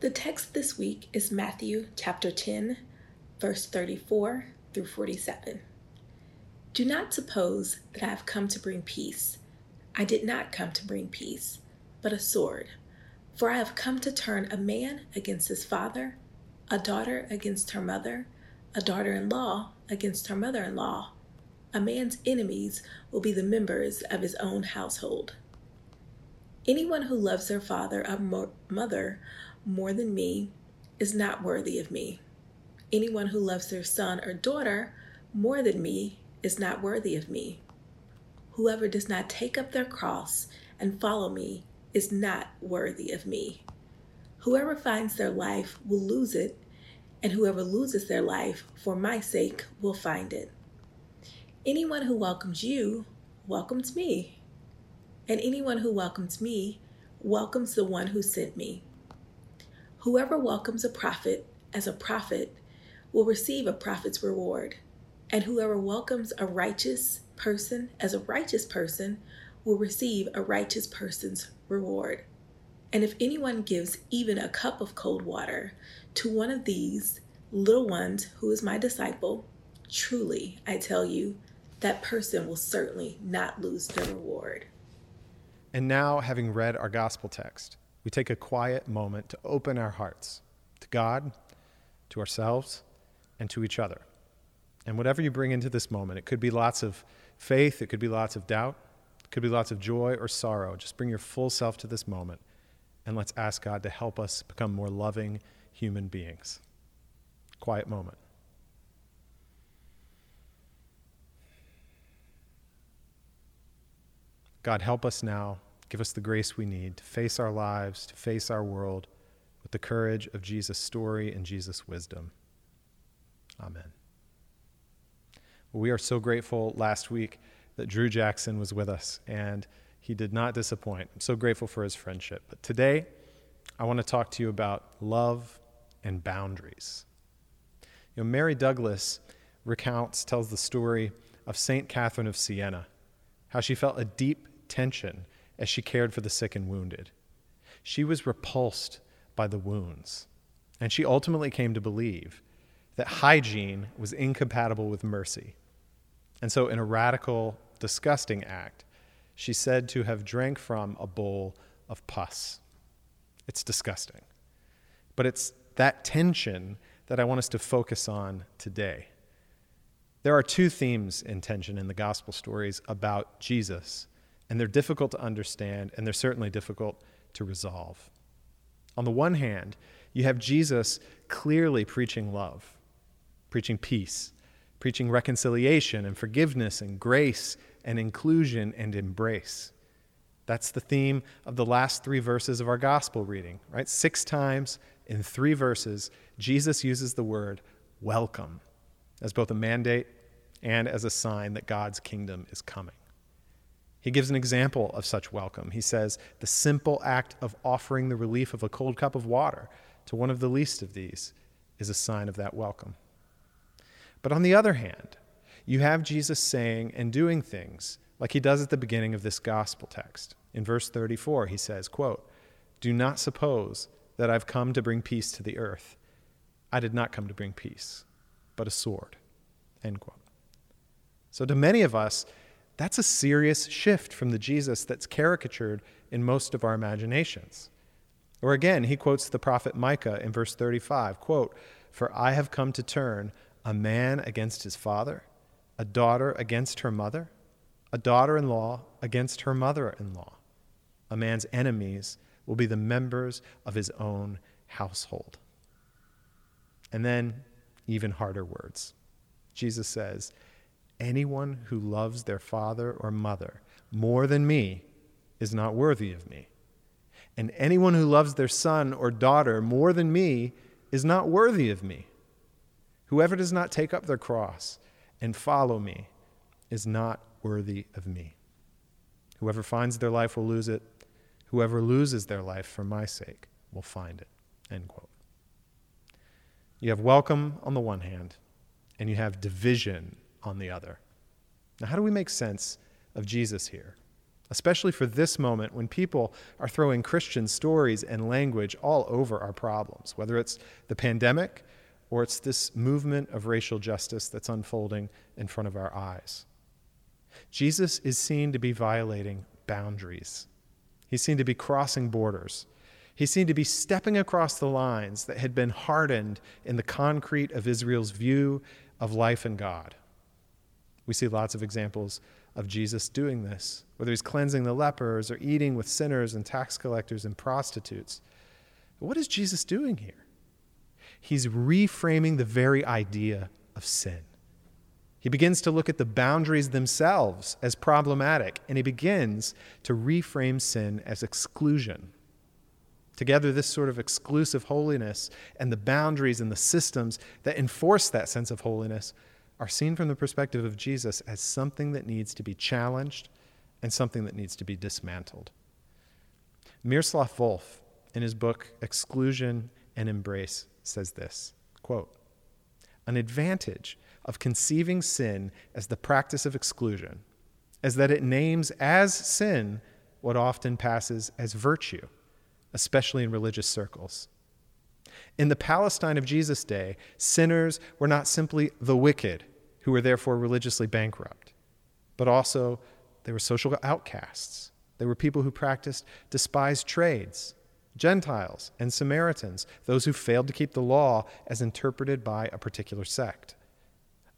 The text this week is Matthew chapter 10, verse 34 through 47. Do not suppose that I have come to bring peace. I did not come to bring peace, but a sword. For I have come to turn a man against his father, a daughter against her mother, a daughter in law against her mother in law. A man's enemies will be the members of his own household. Anyone who loves their father or mother more than me is not worthy of me. Anyone who loves their son or daughter more than me is not worthy of me. Whoever does not take up their cross and follow me is not worthy of me. Whoever finds their life will lose it, and whoever loses their life for my sake will find it. Anyone who welcomes you welcomes me, and anyone who welcomes me welcomes the one who sent me. Whoever welcomes a prophet as a prophet will receive a prophet's reward, and whoever welcomes a righteous person as a righteous person will receive a righteous person's reward. And if anyone gives even a cup of cold water to one of these little ones who is my disciple, truly, I tell you, that person will certainly not lose their reward. And now, having read our gospel text, we take a quiet moment to open our hearts to God, to ourselves, and to each other. And whatever you bring into this moment, it could be lots of faith, it could be lots of doubt, it could be lots of joy or sorrow. Just bring your full self to this moment, and let's ask God to help us become more loving human beings. Quiet moment. God, help us now Give us the grace we need to face our lives, to face our world with the courage of Jesus' story and Jesus' wisdom. Amen. Well, we are so grateful last week that Drew Jackson was with us, and he did not disappoint. I'm so grateful for his friendship. But today, I want to talk to you about love and boundaries. You know, Mary Douglas recounts, tells the story of St. Catherine of Siena, how she felt a deep tension as she cared for the sick and wounded. She was repulsed by the wounds, and she ultimately came to believe that hygiene was incompatible with mercy. And so, in a radical, disgusting act, she's said to have drank from a bowl of pus. It's disgusting. But it's that tension that I want us to focus on today. There are two themes in tension in the gospel stories about Jesus and they're difficult to understand, and they're certainly difficult to resolve. On the one hand, you have Jesus clearly preaching love, preaching peace, preaching reconciliation and forgiveness and grace and inclusion and embrace. That's the theme of the last three verses of our gospel reading, right? Six times in three verses, Jesus uses the word welcome as both a mandate and as a sign that God's kingdom is coming. He gives an example of such welcome. He says, The simple act of offering the relief of a cold cup of water to one of the least of these is a sign of that welcome. But on the other hand, you have Jesus saying and doing things like he does at the beginning of this gospel text. In verse 34, he says, quote, Do not suppose that I've come to bring peace to the earth. I did not come to bring peace, but a sword. End quote. So to many of us, that's a serious shift from the Jesus that's caricatured in most of our imaginations. Or again, he quotes the prophet Micah in verse 35, quote, "For I have come to turn a man against his father, a daughter against her mother, a daughter-in-law against her mother-in-law. A man's enemies will be the members of his own household." And then even harder words. Jesus says, Anyone who loves their father or mother more than me is not worthy of me. And anyone who loves their son or daughter more than me is not worthy of me. Whoever does not take up their cross and follow me is not worthy of me. Whoever finds their life will lose it. Whoever loses their life for my sake will find it. End quote. You have welcome on the one hand, and you have division on the other. Now, how do we make sense of Jesus here? Especially for this moment when people are throwing Christian stories and language all over our problems, whether it's the pandemic or it's this movement of racial justice that's unfolding in front of our eyes. Jesus is seen to be violating boundaries. He's seen to be crossing borders. He seemed to be stepping across the lines that had been hardened in the concrete of Israel's view of life and God. We see lots of examples of Jesus doing this, whether he's cleansing the lepers or eating with sinners and tax collectors and prostitutes. What is Jesus doing here? He's reframing the very idea of sin. He begins to look at the boundaries themselves as problematic, and he begins to reframe sin as exclusion. Together, this sort of exclusive holiness and the boundaries and the systems that enforce that sense of holiness are seen from the perspective of Jesus as something that needs to be challenged and something that needs to be dismantled. Miroslav Volf, in his book Exclusion and Embrace, says this quote, An advantage of conceiving sin as the practice of exclusion is that it names as sin what often passes as virtue, especially in religious circles. In the Palestine of Jesus' day, sinners were not simply the wicked, who were therefore religiously bankrupt, but also they were social outcasts. They were people who practiced despised trades, Gentiles and Samaritans, those who failed to keep the law as interpreted by a particular sect.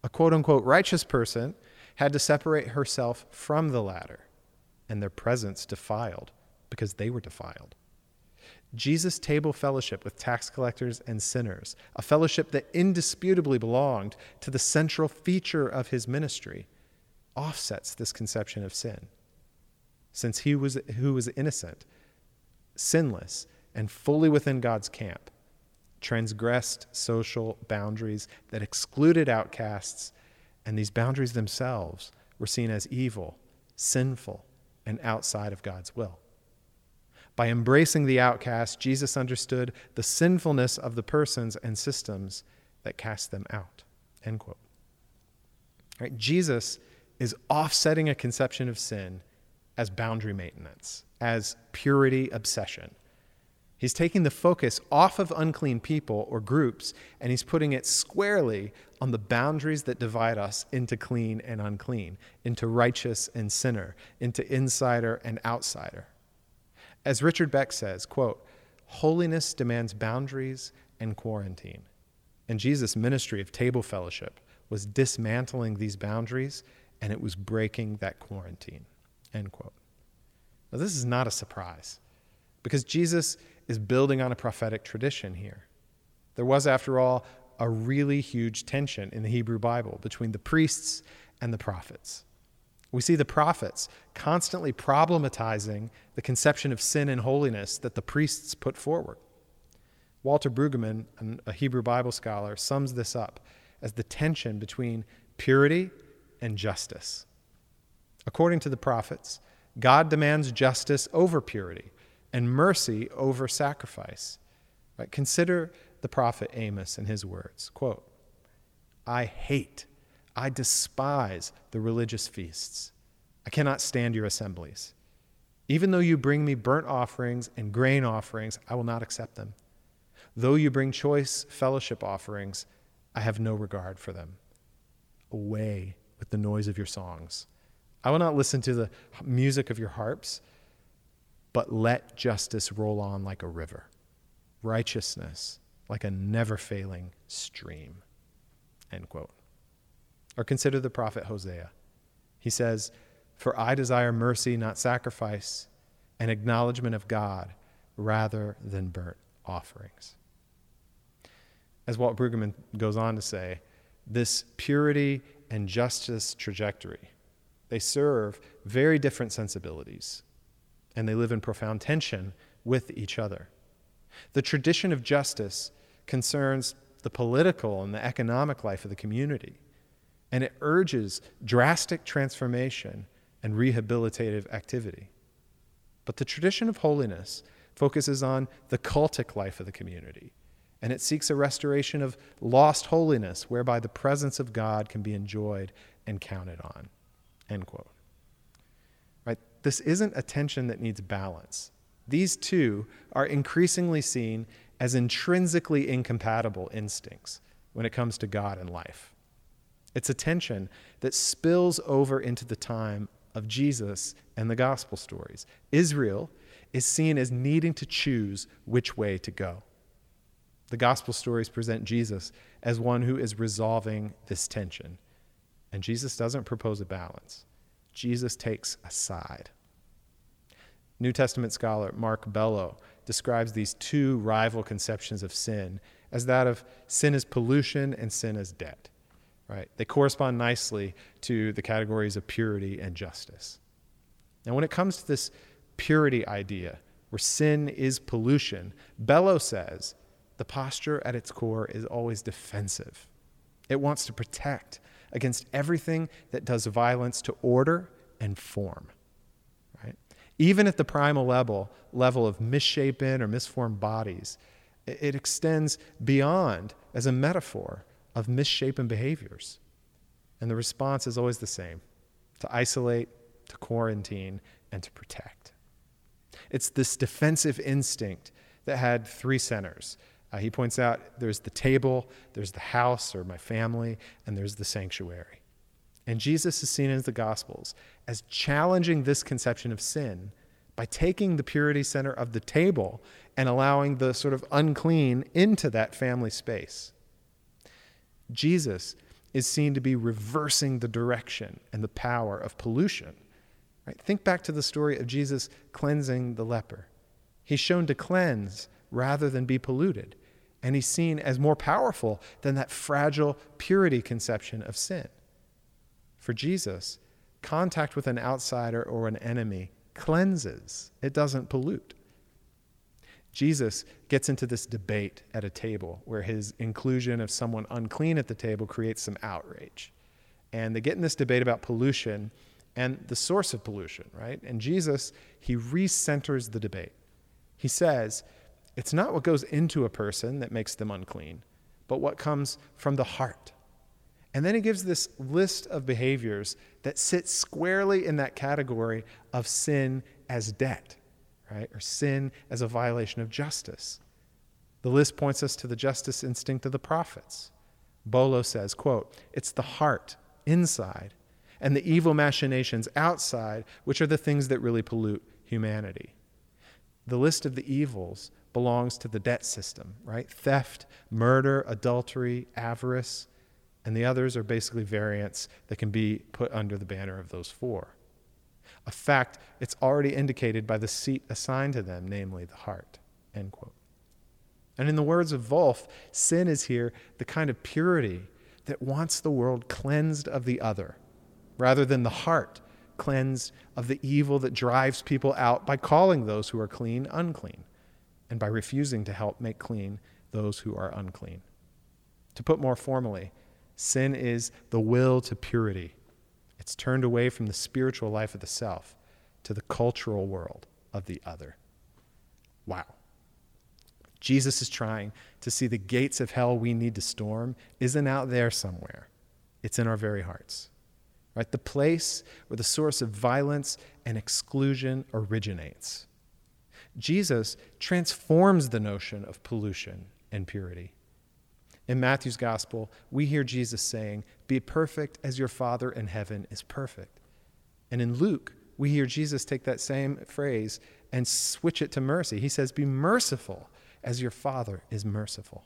A quote unquote righteous person had to separate herself from the latter, and their presence defiled because they were defiled. Jesus' table fellowship with tax collectors and sinners, a fellowship that indisputably belonged to the central feature of his ministry, offsets this conception of sin. Since he was, who was innocent, sinless, and fully within God's camp, transgressed social boundaries that excluded outcasts, and these boundaries themselves were seen as evil, sinful, and outside of God's will. By embracing the outcast, Jesus understood the sinfulness of the persons and systems that cast them out. End quote. Right? Jesus is offsetting a conception of sin as boundary maintenance, as purity obsession. He's taking the focus off of unclean people or groups and he's putting it squarely on the boundaries that divide us into clean and unclean, into righteous and sinner, into insider and outsider. As Richard Beck says, quote, holiness demands boundaries and quarantine. And Jesus' ministry of table fellowship was dismantling these boundaries and it was breaking that quarantine. End quote. Now, this is not a surprise because Jesus is building on a prophetic tradition here. There was, after all, a really huge tension in the Hebrew Bible between the priests and the prophets. We see the prophets constantly problematizing the conception of sin and holiness that the priests put forward. Walter Brueggemann, a Hebrew Bible scholar, sums this up as the tension between purity and justice. According to the prophets, God demands justice over purity and mercy over sacrifice. Right? Consider the prophet Amos and his words quote, I hate I despise the religious feasts. I cannot stand your assemblies. Even though you bring me burnt offerings and grain offerings, I will not accept them. Though you bring choice fellowship offerings, I have no regard for them. Away with the noise of your songs. I will not listen to the music of your harps, but let justice roll on like a river, righteousness like a never failing stream. End quote. Or consider the prophet Hosea. He says, For I desire mercy, not sacrifice, and acknowledgement of God rather than burnt offerings. As Walt Brueggemann goes on to say, this purity and justice trajectory, they serve very different sensibilities, and they live in profound tension with each other. The tradition of justice concerns the political and the economic life of the community, and it urges drastic transformation and rehabilitative activity. But the tradition of holiness focuses on the cultic life of the community, and it seeks a restoration of lost holiness whereby the presence of God can be enjoyed and counted on. End quote. Right? This isn't a tension that needs balance. These two are increasingly seen as intrinsically incompatible instincts when it comes to God and life. It's a tension that spills over into the time of Jesus and the gospel stories. Israel is seen as needing to choose which way to go. The gospel stories present Jesus as one who is resolving this tension. And Jesus doesn't propose a balance, Jesus takes a side. New Testament scholar Mark Belo describes these two rival conceptions of sin as that of sin as pollution and sin as debt. Right? They correspond nicely to the categories of purity and justice. Now, when it comes to this purity idea, where sin is pollution, Belo says the posture at its core is always defensive. It wants to protect against everything that does violence to order and form. Right? Even at the primal level, level of misshapen or misformed bodies, it extends beyond as a metaphor of misshapen behaviors. And the response is always the same to isolate, to quarantine, and to protect. It's this defensive instinct that had three centers. Uh, he points out there's the table, there's the house or my family, and there's the sanctuary. And Jesus is seen in the Gospels as challenging this conception of sin by taking the purity center of the table and allowing the sort of unclean into that family space. Jesus is seen to be reversing the direction and the power of pollution. Right? Think back to the story of Jesus cleansing the leper. He's shown to cleanse rather than be polluted, and he's seen as more powerful than that fragile purity conception of sin. For Jesus, contact with an outsider or an enemy cleanses, it doesn't pollute. Jesus gets into this debate at a table where his inclusion of someone unclean at the table creates some outrage. And they get in this debate about pollution and the source of pollution, right? And Jesus, he recenters the debate. He says, it's not what goes into a person that makes them unclean, but what comes from the heart. And then he gives this list of behaviors that sit squarely in that category of sin as debt right? Or sin as a violation of justice. The list points us to the justice instinct of the prophets. Belo says, quote, it's the heart inside and the evil machinations outside, which are the things that really pollute humanity. The list of the evils belongs to the debt system, right? Theft, murder, adultery, avarice, and the others are basically variants that can be put under the banner of those four a fact it's already indicated by the seat assigned to them, namely the heart. End quote. And in the words of Volf, sin is here the kind of purity that wants the world cleansed of the other, rather than the heart cleansed of the evil that drives people out by calling those who are clean unclean, and by refusing to help make clean those who are unclean. To put more formally, sin is the will to purity it's turned away from the spiritual life of the self to the cultural world of the other. Wow. Jesus is trying to see the gates of hell we need to storm isn't out there somewhere. It's in our very hearts. Right? The place where the source of violence and exclusion originates. Jesus transforms the notion of pollution and purity. In Matthew's gospel, we hear Jesus saying, Be perfect as your Father in heaven is perfect. And in Luke, we hear Jesus take that same phrase and switch it to mercy. He says, Be merciful as your Father is merciful.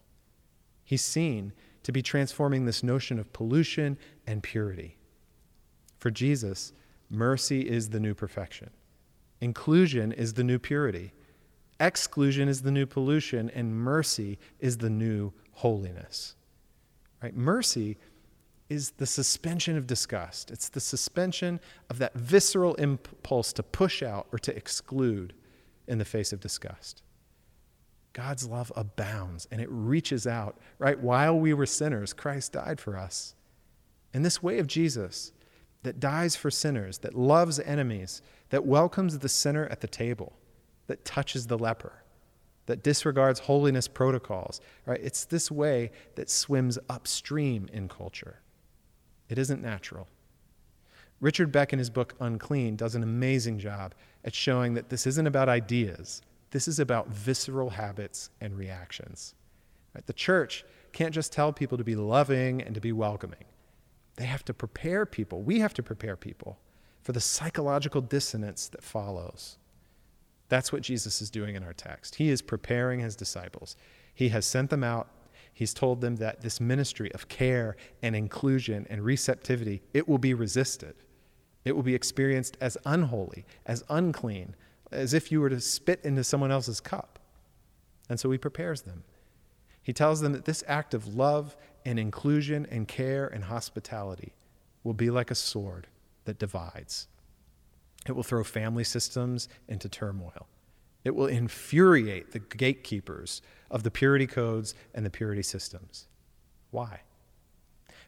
He's seen to be transforming this notion of pollution and purity. For Jesus, mercy is the new perfection, inclusion is the new purity, exclusion is the new pollution, and mercy is the new holiness. Right? Mercy is the suspension of disgust. It's the suspension of that visceral impulse to push out or to exclude in the face of disgust. God's love abounds and it reaches out, right? While we were sinners, Christ died for us. And this way of Jesus that dies for sinners, that loves enemies, that welcomes the sinner at the table, that touches the leper, that disregards holiness protocols, right? It's this way that swims upstream in culture. It isn't natural. Richard Beck, in his book Unclean, does an amazing job at showing that this isn't about ideas, this is about visceral habits and reactions. Right? The church can't just tell people to be loving and to be welcoming. They have to prepare people. We have to prepare people for the psychological dissonance that follows. That's what Jesus is doing in our text. He is preparing his disciples. He has sent them out. He's told them that this ministry of care and inclusion and receptivity, it will be resisted. It will be experienced as unholy, as unclean, as if you were to spit into someone else's cup. And so he prepares them. He tells them that this act of love and inclusion and care and hospitality will be like a sword that divides. It will throw family systems into turmoil. It will infuriate the gatekeepers of the purity codes and the purity systems. Why?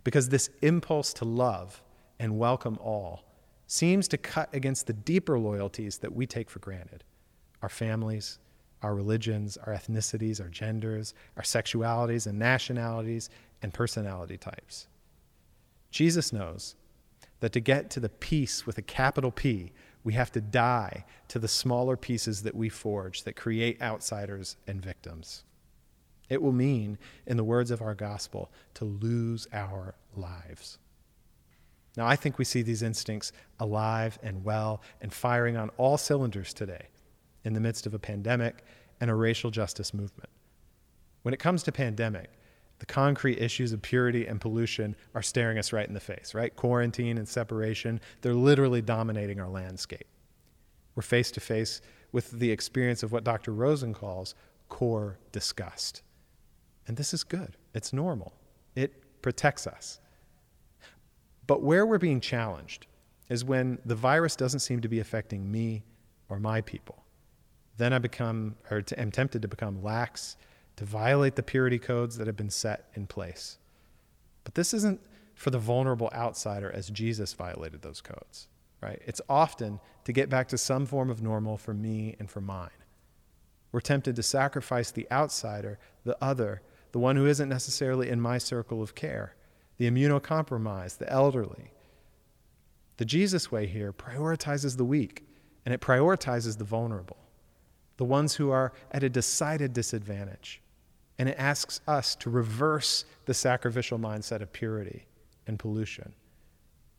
Because this impulse to love and welcome all seems to cut against the deeper loyalties that we take for granted our families, our religions, our ethnicities, our genders, our sexualities and nationalities, and personality types. Jesus knows that to get to the peace with a capital P, we have to die to the smaller pieces that we forge that create outsiders and victims. It will mean, in the words of our gospel, to lose our lives. Now, I think we see these instincts alive and well and firing on all cylinders today in the midst of a pandemic and a racial justice movement. When it comes to pandemic, the concrete issues of purity and pollution are staring us right in the face, right? Quarantine and separation, they're literally dominating our landscape. We're face to face with the experience of what Dr. Rozin calls core disgust. And this is good, it's normal, it protects us. But where we're being challenged is when the virus doesn't seem to be affecting me or my people. Then I become, or am tempted to become lax, to violate the purity codes that have been set in place. But this isn't for the vulnerable outsider as Jesus violated those codes, right? It's often to get back to some form of normal for me and for mine. We're tempted to sacrifice the outsider, the other, the one who isn't necessarily in my circle of care the immunocompromised, the elderly. The Jesus way here prioritizes the weak and it prioritizes the vulnerable, the ones who are at a decided disadvantage. And it asks us to reverse the sacrificial mindset of purity and pollution.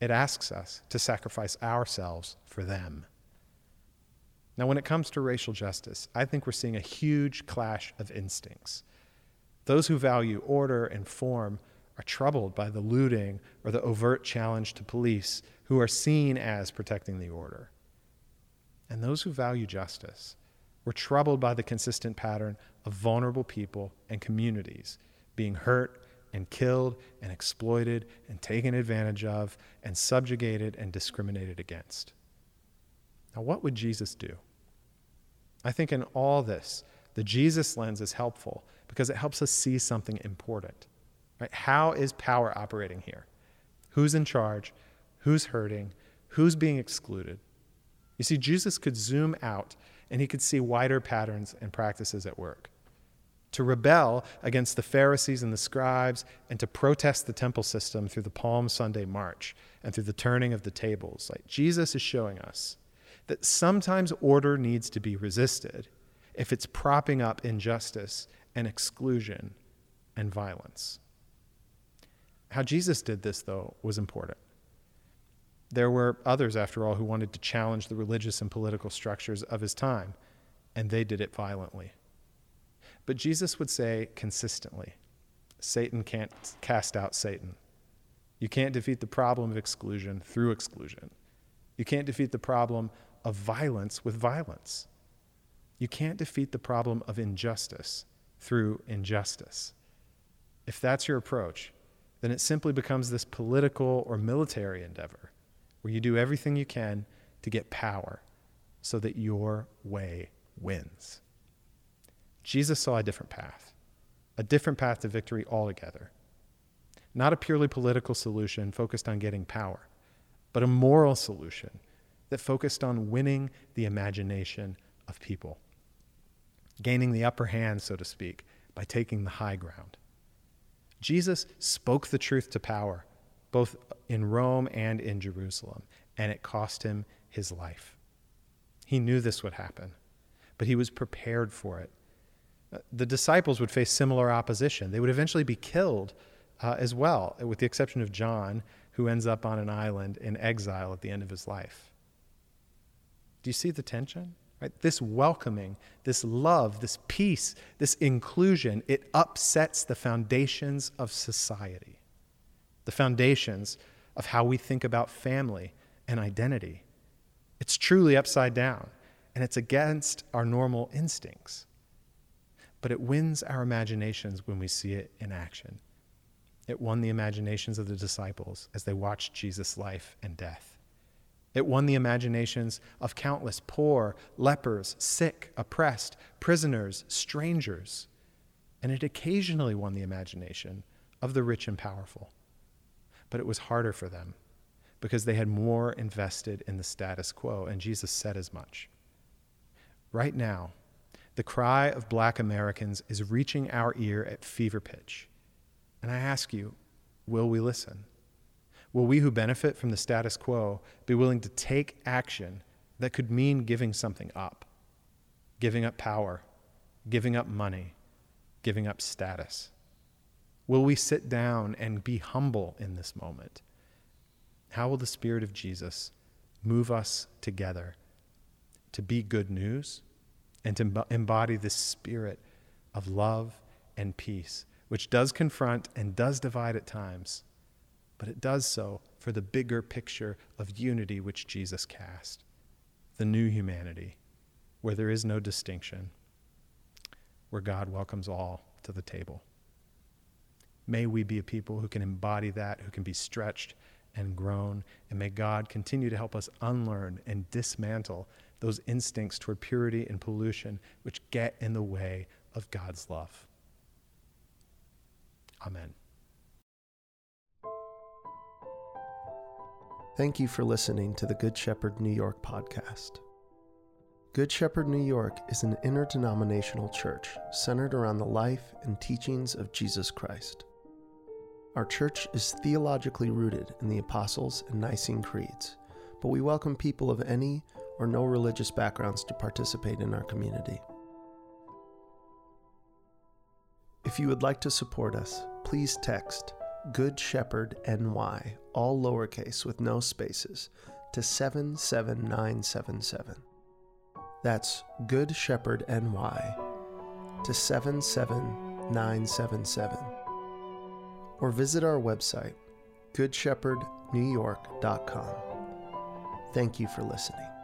It asks us to sacrifice ourselves for them. Now, when it comes to racial justice, I think we're seeing a huge clash of instincts. Those who value order and form are troubled by the looting or the overt challenge to police who are seen as protecting the order. And those who value justice were troubled by the consistent pattern of vulnerable people and communities being hurt and killed and exploited and taken advantage of and subjugated and discriminated against. Now, what would Jesus do? I think in all this, the Jesus lens is helpful because it helps us see something important. Right? How is power operating here? Who's in charge? Who's hurting? Who's being excluded? You see, Jesus could zoom out and he could see wider patterns and practices at work. To rebel against the Pharisees and the scribes and to protest the temple system through the Palm Sunday march and through the turning of the tables, like Jesus is showing us that sometimes order needs to be resisted if it's propping up injustice and exclusion and violence. How Jesus did this, though, was important. There were others, after all, who wanted to challenge the religious and political structures of his time, and they did it violently. But Jesus would say consistently Satan can't cast out Satan. You can't defeat the problem of exclusion through exclusion. You can't defeat the problem of violence with violence. You can't defeat the problem of injustice through injustice. If that's your approach, then it simply becomes this political or military endeavor where you do everything you can to get power so that your way wins. Jesus saw a different path, a different path to victory altogether. Not a purely political solution focused on getting power, but a moral solution that focused on winning the imagination of people, gaining the upper hand, so to speak, by taking the high ground. Jesus spoke the truth to power, both in Rome and in Jerusalem, and it cost him his life. He knew this would happen, but he was prepared for it. Uh, the disciples would face similar opposition. They would eventually be killed uh, as well, with the exception of John, who ends up on an island in exile at the end of his life. Do you see the tension? Right? This welcoming, this love, this peace, this inclusion, it upsets the foundations of society, the foundations of how we think about family and identity. It's truly upside down, and it's against our normal instincts. But it wins our imaginations when we see it in action. It won the imaginations of the disciples as they watched Jesus' life and death. It won the imaginations of countless poor, lepers, sick, oppressed, prisoners, strangers. And it occasionally won the imagination of the rich and powerful. But it was harder for them because they had more invested in the status quo, and Jesus said as much. Right now, the cry of black Americans is reaching our ear at fever pitch. And I ask you, will we listen? Will we who benefit from the status quo be willing to take action that could mean giving something up? Giving up power, giving up money, giving up status? Will we sit down and be humble in this moment? How will the Spirit of Jesus move us together to be good news and to embody this spirit of love and peace, which does confront and does divide at times, but it does so for the bigger picture of unity which Jesus cast the new humanity, where there is no distinction, where God welcomes all to the table. May we be a people who can embody that, who can be stretched and grown. And may God continue to help us unlearn and dismantle those instincts toward purity and pollution which get in the way of God's love. Amen. Thank you for listening to the Good Shepherd New York podcast. Good Shepherd New York is an interdenominational church centered around the life and teachings of Jesus Christ. Our church is theologically rooted in the Apostles' and Nicene Creeds, but we welcome people of any or no religious backgrounds to participate in our community. If you would like to support us, please text Good Shepherd NY, all lowercase with no spaces, to 77977. That's Good Shepherd NY to 77977 or visit our website, goodshepherdnewyork.com. Thank you for listening.